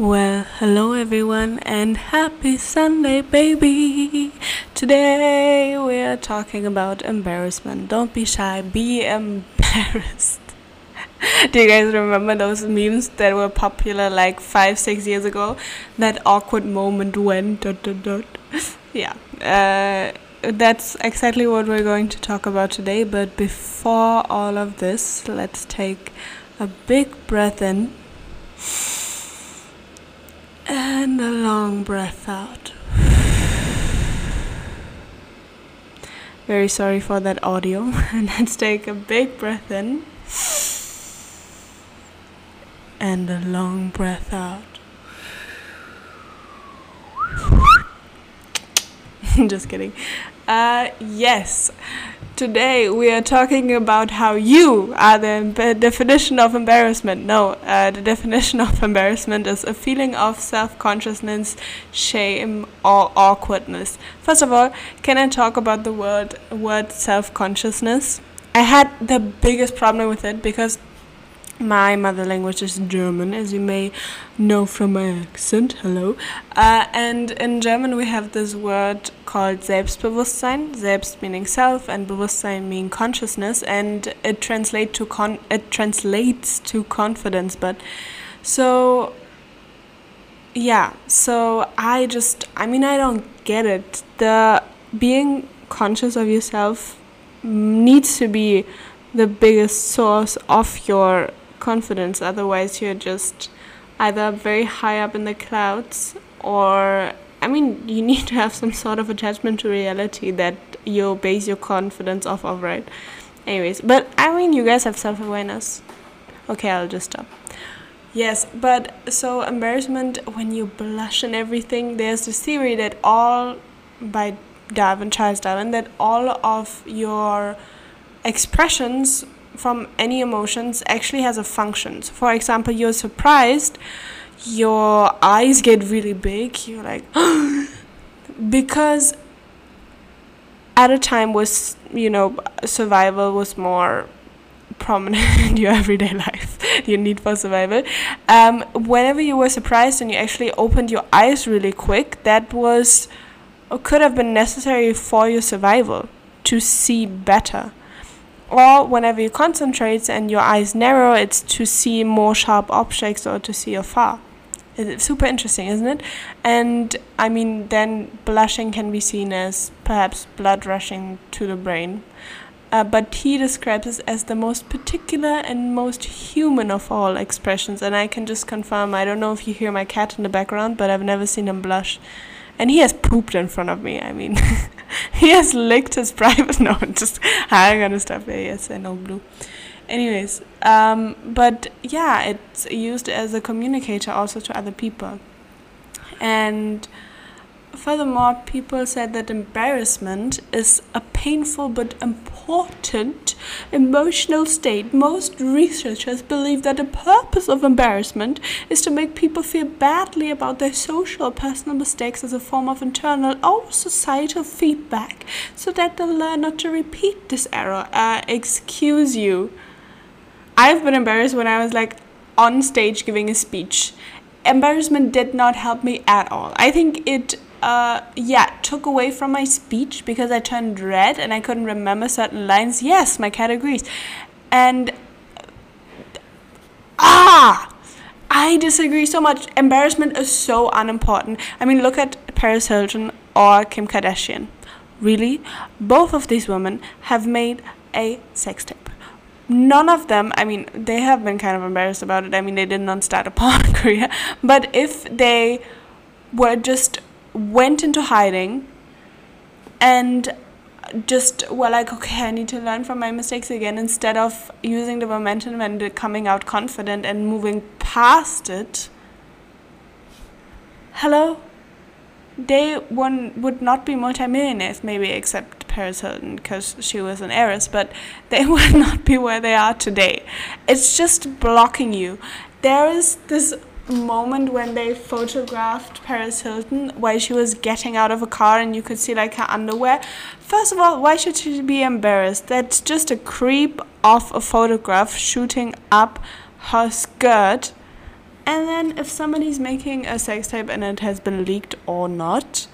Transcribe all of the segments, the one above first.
Well, hello everyone, and happy Sunday, baby! Today we are talking about embarrassment. Don't be shy, be embarrassed. Do you guys remember those memes that were popular like five, six years ago? That awkward moment when dot dot dot. yeah, uh, that's exactly what we're going to talk about today. But before all of this, let's take a big breath in a long breath out. Very sorry for that audio. And let's take a big breath in and a long breath out. Just kidding. Uh, yes. Today we are talking about how you are the definition of embarrassment. No, uh, the definition of embarrassment is a feeling of self consciousness, shame, or awkwardness. First of all, can I talk about the word word self consciousness? I had the biggest problem with it because my mother language is German, as you may know from my accent. Hello. Uh, and in German, we have this word called Selbstbewusstsein. Selbst meaning self, and Bewusstsein meaning consciousness, and it translates to con- it translates to confidence. But so yeah, so I just I mean I don't get it. The being conscious of yourself needs to be the biggest source of your confidence. Otherwise, you're just either very high up in the clouds or I mean, you need to have some sort of attachment to reality that you base your confidence off of, right? Anyways, but I mean, you guys have self awareness. Okay, I'll just stop. Yes, but so embarrassment when you blush and everything, there's this theory that all, by Darwin, Charles Darwin, that all of your expressions from any emotions actually has a function. So for example, you're surprised, your eyes get really big, you're like, because at a time was, you know, survival was more prominent in your everyday life, your need for survival. Um, whenever you were surprised and you actually opened your eyes really quick, that was or could have been necessary for your survival to see better or whenever you concentrate and your eyes narrow, it's to see more sharp objects or to see afar. It's super interesting, isn't it? And I mean, then blushing can be seen as perhaps blood rushing to the brain. Uh, but he describes it as the most particular and most human of all expressions. And I can just confirm I don't know if you hear my cat in the background, but I've never seen him blush. And he has pooped in front of me. I mean, he has licked his private. No, just I'm gonna stop there. Yes, I know blue. Anyways, um, but yeah, it's used as a communicator also to other people. And furthermore, people said that embarrassment is a painful but important emotional state. Most researchers believe that the purpose of embarrassment is to make people feel badly about their social or personal mistakes as a form of internal or societal feedback so that they'll learn not to repeat this error. Uh, excuse you. I've been embarrassed when I was like on stage giving a speech. Embarrassment did not help me at all. I think it uh, yeah, took away from my speech because I turned red and I couldn't remember certain lines. Yes, my cat agrees. And ah, I disagree so much. Embarrassment is so unimportant. I mean, look at Paris Hilton or Kim Kardashian. Really, both of these women have made a sex tape. None of them, I mean, they have been kind of embarrassed about it. I mean, they did not start a porn career. But if they were just went into hiding and just were like, okay, I need to learn from my mistakes again instead of using the momentum and coming out confident and moving past it. Hello? They one would not be multimillionaires, maybe except Paris Hilton because she was an heiress, but they would not be where they are today. It's just blocking you. There is this moment when they photographed Paris Hilton while she was getting out of a car and you could see like her underwear. First of all, why should she be embarrassed? That's just a creep of a photograph shooting up her skirt. And then if somebody's making a sex tape and it has been leaked or not,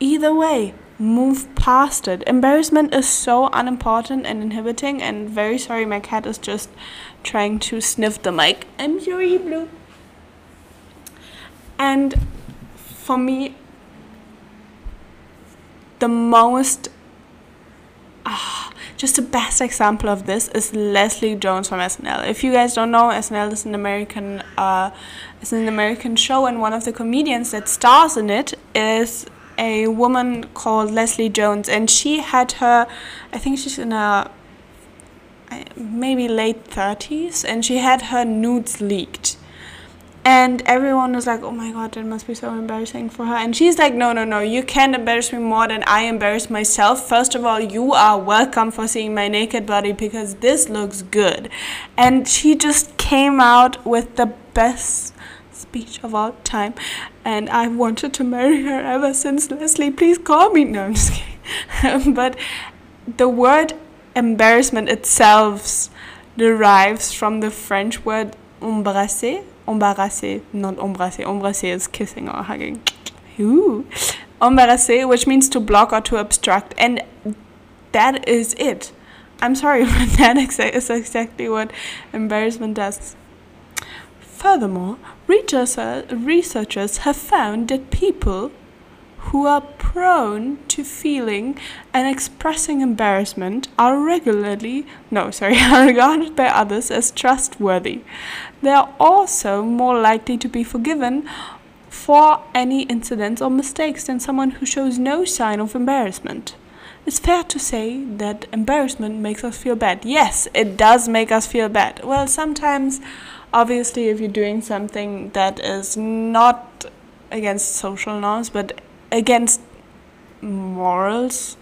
either way, move past it. Embarrassment is so unimportant and inhibiting, and very sorry, my cat is just trying to sniff the mic. I'm sorry, Blue. And for me, the most ah, just the best example of this is Leslie Jones from SNL. If you guys don't know, SNL is an American uh, is an American show, and one of the comedians that stars in it is a woman called Leslie Jones, and she had her, I think she's in her maybe late 30s, and she had her nudes leaked and everyone was like oh my god that must be so embarrassing for her. And she's like no no no you can't embarrass me more than i embarrass myself. First of all you are welcome for seeing my naked body because this looks good. And she just came out with the best speech of all time. And i've wanted to marry her ever since leslie. Please call me. No i'm just kidding. But the word embarrassment itself derives from the french word embrasser embarrassé, not embrasser. Embrasser is kissing or hugging. Ooh. Embarrassé, which means to block or to obstruct. And that is it. I'm sorry, but that is exactly what embarrassment does. Furthermore, researchers have found that people who are prone to feeling and expressing embarrassment are regularly, no, sorry, are regarded by others as trustworthy. They are also more likely to be forgiven for any incidents or mistakes than someone who shows no sign of embarrassment. It's fair to say that embarrassment makes us feel bad. Yes, it does make us feel bad. Well, sometimes, obviously, if you're doing something that is not against social norms but against morals,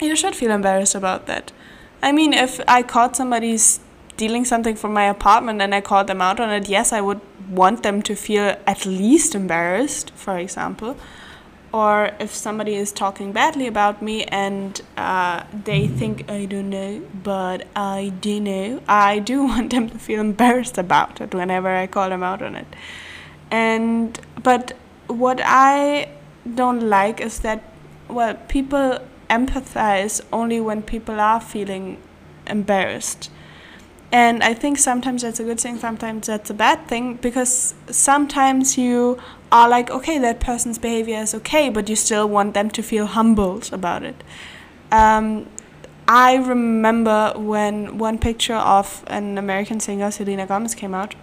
you should feel embarrassed about that. I mean, if I caught somebody stealing something from my apartment and I called them out on it, yes, I would want them to feel at least embarrassed, for example. Or if somebody is talking badly about me and uh, they think I don't know, but I do know, I do want them to feel embarrassed about it whenever I call them out on it. And but what I don't like is that, well, people empathize only when people are feeling embarrassed. And I think sometimes that's a good thing, sometimes that's a bad thing, because sometimes you are like, okay, that person's behavior is okay, but you still want them to feel humbled about it. Um, I remember when one picture of an American singer, Selena Gomez, came out,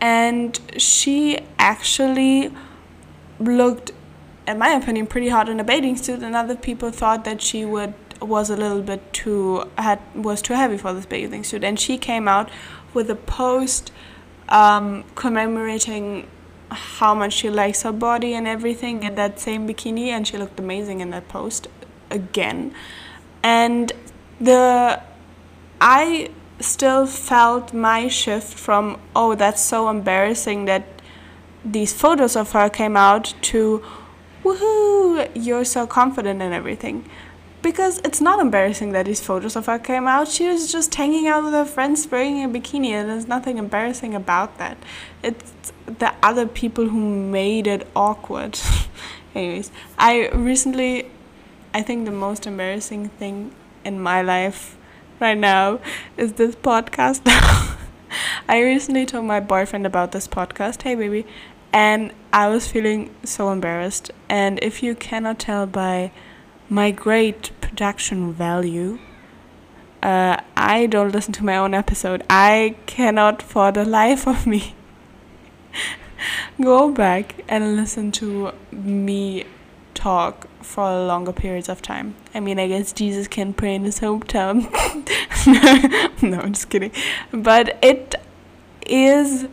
and she actually looked, in my opinion, pretty hot in a bathing suit, and other people thought that she would was a little bit too had was too heavy for this bathing suit, and she came out with a post um, commemorating how much she likes her body and everything in that same bikini, and she looked amazing in that post again, and the I still felt my shift from oh that's so embarrassing that these photos of her came out to woohoo you're so confident and everything. Because it's not embarrassing that these photos of her came out. She was just hanging out with her friends wearing a bikini and there's nothing embarrassing about that. It's the other people who made it awkward. Anyways i recently i think the most embarrassing thing in my life right now is this podcast. I recently told my boyfriend about this podcast. Hey, baby and I was feeling so embarrassed. And if you cannot tell by my great production value, uh, I don't listen to my own episode. I cannot, for the life of me, go back and listen to me talk for longer periods of time. I mean, I guess Jesus can pray in his hometown. no, I'm just kidding. But it is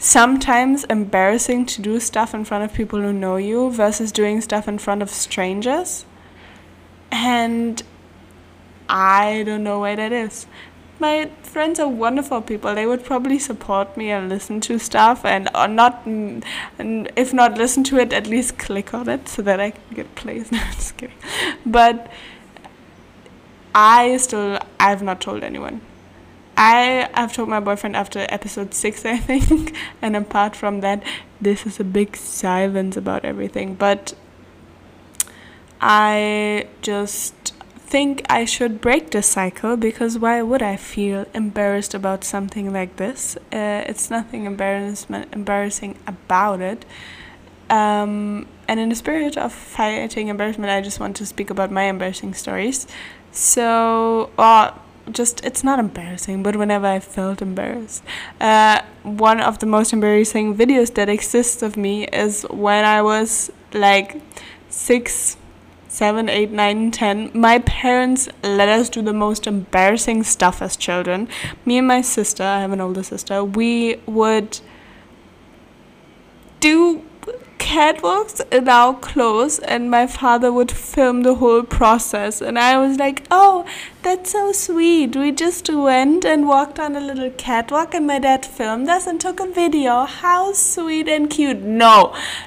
sometimes embarrassing to do stuff in front of people who know you versus doing stuff in front of strangers. And I don't know why that is. My friends are wonderful people. They would probably support me and listen to stuff and or not and if not listen to it, at least click on it so that I can get plays. No, just kidding. But I still I've not told anyone. I have told my boyfriend after episode six, I think, and apart from that, this is a big silence about everything. But I just think I should break the cycle because why would I feel embarrassed about something like this? Uh, it's nothing embarrassment embarrassing about it. Um, and in the spirit of fighting embarrassment, I just want to speak about my embarrassing stories. So, uh, just it's not embarrassing, but whenever I felt embarrassed, uh, one of the most embarrassing videos that exists of me is when I was like six, seven, eight, nine, ten. My parents let us do the most embarrassing stuff as children. Me and my sister, I have an older sister, we would do catwalks in our clothes and my father would film the whole process and I was like, "Oh, that's so sweet. We just went and walked on a little catwalk and my dad filmed us and took a video. How sweet and cute." No.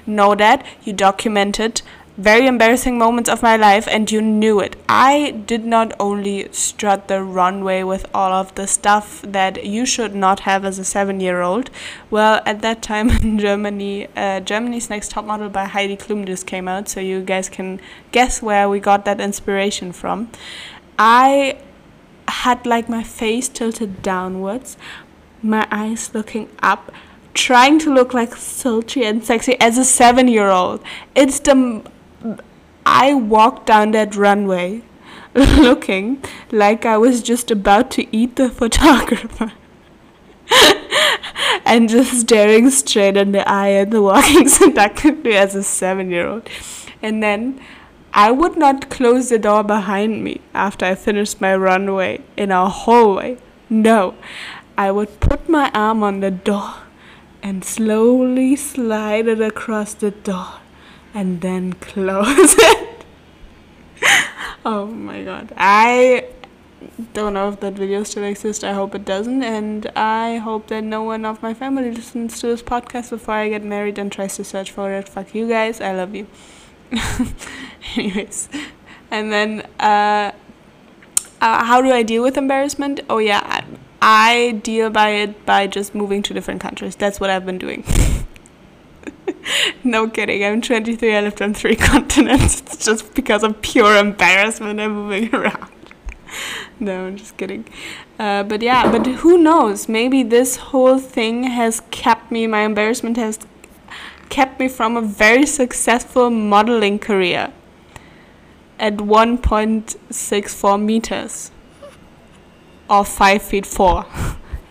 No dad, you documented very embarrassing moments of my life and you knew it. I did not only strut the runway with all of the stuff that you should not have as a 7-year-old. Well, at that time in Germany, uh, Germany's Next Top Model by Heidi Klum just came out, so you guys can guess where we got that inspiration from. I had like my face tilted downwards, my eyes looking up trying to look like sultry and sexy as a seven year old. It's the I walked down that runway looking like I was just about to eat the photographer. and just staring straight in the eye at the walking seductively as a seven year old. And then I would not close the door behind me after I finished my runway in our hallway. No, I would put my arm on the door and slowly slide it across the door and then close it. oh my god. I don't know if that video still exists. I hope it doesn't. And I hope that no one of my family listens to this podcast before I get married and tries to search for it. Fuck you guys. I love you. Anyways. And then, uh, uh, how do I deal with embarrassment? Oh, yeah. I, I deal by it by just moving to different countries. That's what I've been doing. no kidding. I'm 23. I lived on three continents. It's just because of pure embarrassment I'm moving around. no, I'm just kidding. Uh, but yeah, but who knows? Maybe this whole thing has kept me, my embarrassment has kept me from a very successful modeling career at 1.64 meters or 5 feet 4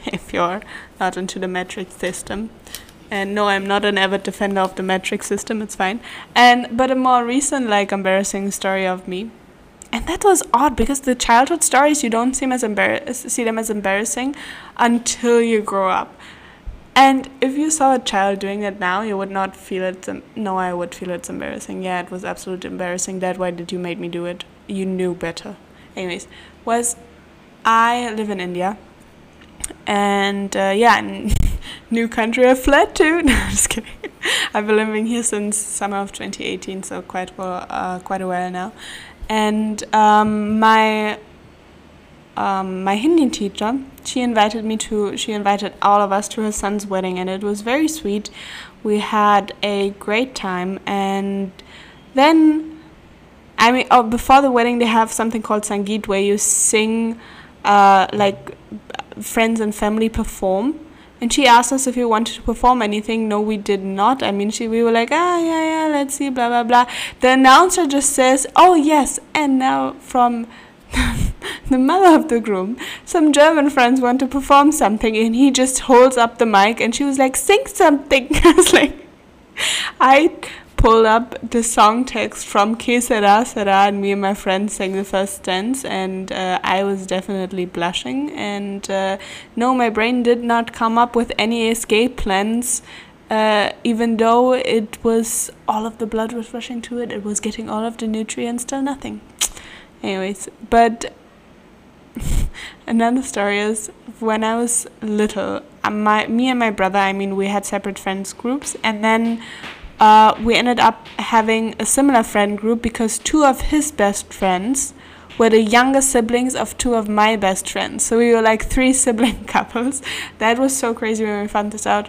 if you're not into the metric system. And no, I'm not an avid defender of the metric system. It's fine. And but a more recent, like embarrassing story of me, and that was odd because the childhood stories you don't seem as embar- see them as embarrassing until you grow up. And if you saw a child doing it now, you would not feel it. no, I would feel it's embarrassing. Yeah, it was absolutely embarrassing. Dad, why did you make me do it? You knew better. Anyways, was I live in India, and uh, yeah, new country I fled to. No, I'm just kidding. I've been living here since summer of 2018, so quite well, uh, quite a while now. And um, my um, my Hindi teacher, she invited me to, she invited all of us to her son's wedding, and it was very sweet. We had a great time, and then, I mean, oh, before the wedding, they have something called Sangeet, where you sing, uh, like friends and family perform and she asked us if we wanted to perform anything. No, we did not. I mean, she we were like, ah, yeah, yeah, let's see, blah blah blah. The announcer just says, oh yes, and now from the mother of the groom, some German friends want to perform something, and he just holds up the mic, and she was like, sing something. I was like, I pulled up the song text from Que Sera Sera and me and my friend sang the first dance and uh, I was definitely blushing and uh, no my brain did not come up with any escape plans uh, even though it was all of the blood was rushing to it it was getting all of the nutrients still nothing. Anyways but another story is when I was little, uh, my me and my brother, I mean, we had separate friends groups, and then uh, we ended up having a similar friend group because two of his best friends were the younger siblings of two of my best friends. So we were like three sibling couples. That was so crazy when we found this out.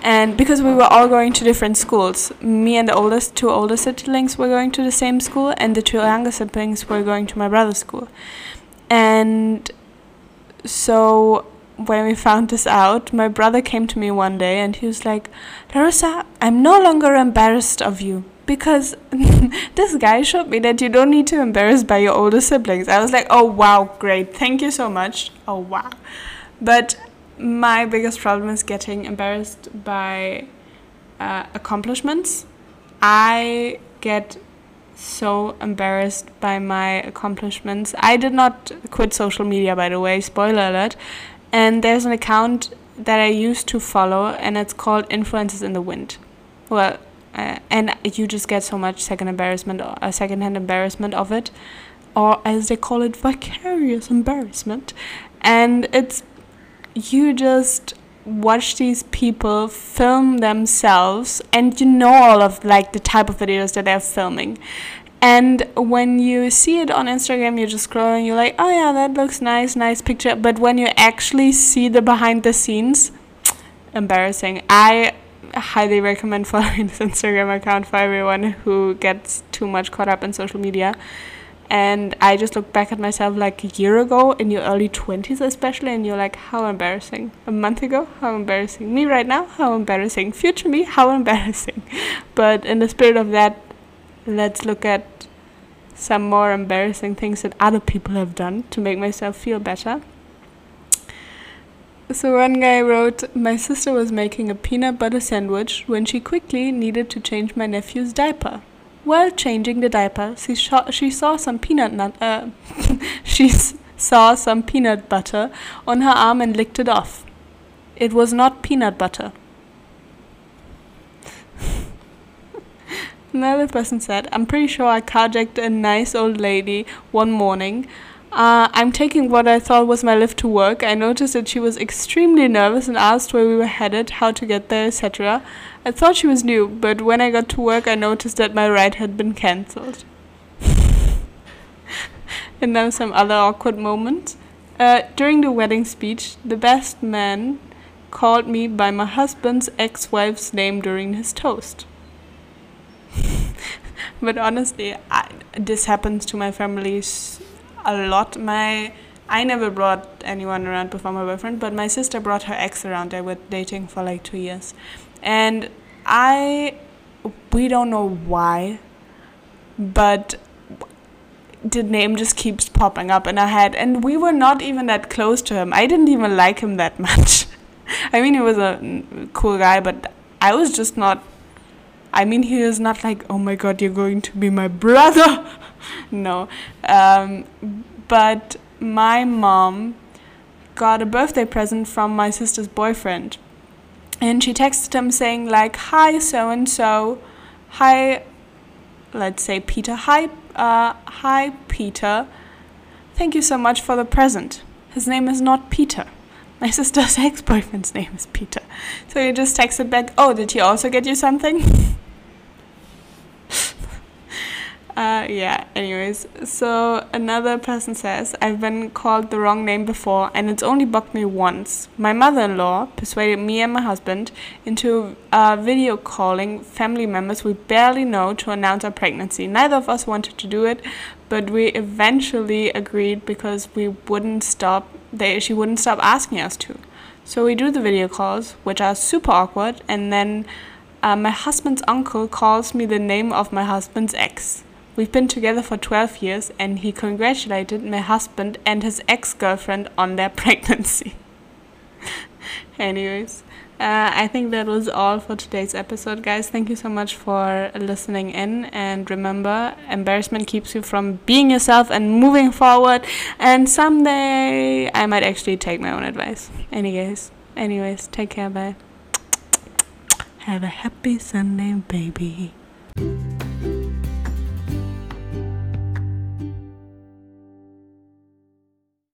And because we were all going to different schools, me and the oldest two older siblings were going to the same school, and the two younger siblings were going to my brother's school. And so when we found this out, my brother came to me one day and he was like, Larissa, I'm no longer embarrassed of you because this guy showed me that you don't need to embarrass by your older siblings. I was like, oh wow, great, thank you so much. Oh wow. But my biggest problem is getting embarrassed by uh, accomplishments. I get so embarrassed by my accomplishments. I did not quit social media, by the way, spoiler alert. And there's an account that I used to follow, and it's called Influencers in the Wild. Well, uh, and you just get so much second embarrassment, a uh, secondhand embarrassment of it, or as they call it, vicarious embarrassment. And it's you just watch these people film themselves and you know all of like the type of videos that they're filming and when you see it on instagram you're just scrolling you're like oh yeah that looks nice nice picture but when you actually see the behind the scenes embarrassing i highly recommend following this instagram account for everyone who gets too much caught up in social media and I just look back at myself like a year ago in your early 20s, especially, and you're like, how embarrassing. A month ago, how embarrassing. Me right now, how embarrassing. Future me, how embarrassing. But in the spirit of that, let's look at some more embarrassing things that other people have done to make myself feel better. So one guy wrote, My sister was making a peanut butter sandwich when she quickly needed to change my nephew's diaper. While changing the diaper, she, she saw some peanut nut. Uh, she saw some peanut butter on her arm and licked it off. It was not peanut butter. Another person said, I'm pretty sure I carjacked a nice old lady one morning. Uh, I'm taking what I thought was my lift to work. I noticed that she was extremely nervous and asked where we were headed, how to get there, etc. I thought she was new, but when I got to work, I noticed that my ride had been cancelled. and now some other awkward moments. Uh, during the wedding speech, the best man called me by my husband's ex wife's name during his toast. But honestly, I, this happens to my family a lot. My I never brought anyone around before my boyfriend, but my sister brought her ex around. They were dating for like two years. And I, we don't know why, but the name just keeps popping up in our head. And we were not even that close to him. I didn't even like him that much. I mean, he was a cool guy, but I was just not. I mean, he was not like, oh my god, you're going to be my brother. no. Um, but my mom got a birthday present from my sister's boyfriend. And she texted him saying like hi so and so hi let's say peter. Hi uh, hi peter. Thank you so much for the present. His name is not peter. My sister's ex-boyfriend's name is peter. So he just texted back oh did he also get you something Yeah, anyways. So another person says, I've been called the wrong name before and it's only bugged me once. My mother in law persuaded me and my husband into uh, video calling family members we barely know to announce our pregnancy. Neither of us wanted to do it, but we eventually agreed because we wouldn't stop, they, she wouldn't stop asking us to. So we do the video calls, which are super awkward, and then uh, my husband's uncle calls me the name of my husband's ex. We've been together for 12 years, and he congratulated my husband and his ex girlfriend on their pregnancy. Anyways, uh, I think that was all for today's episode, guys. Thank you so much for listening in. And remember, embarrassment keeps you from being yourself and moving forward. And someday I might actually take my own advice. Anyways, anyways, take care. Bye. Have a happy Sunday, baby.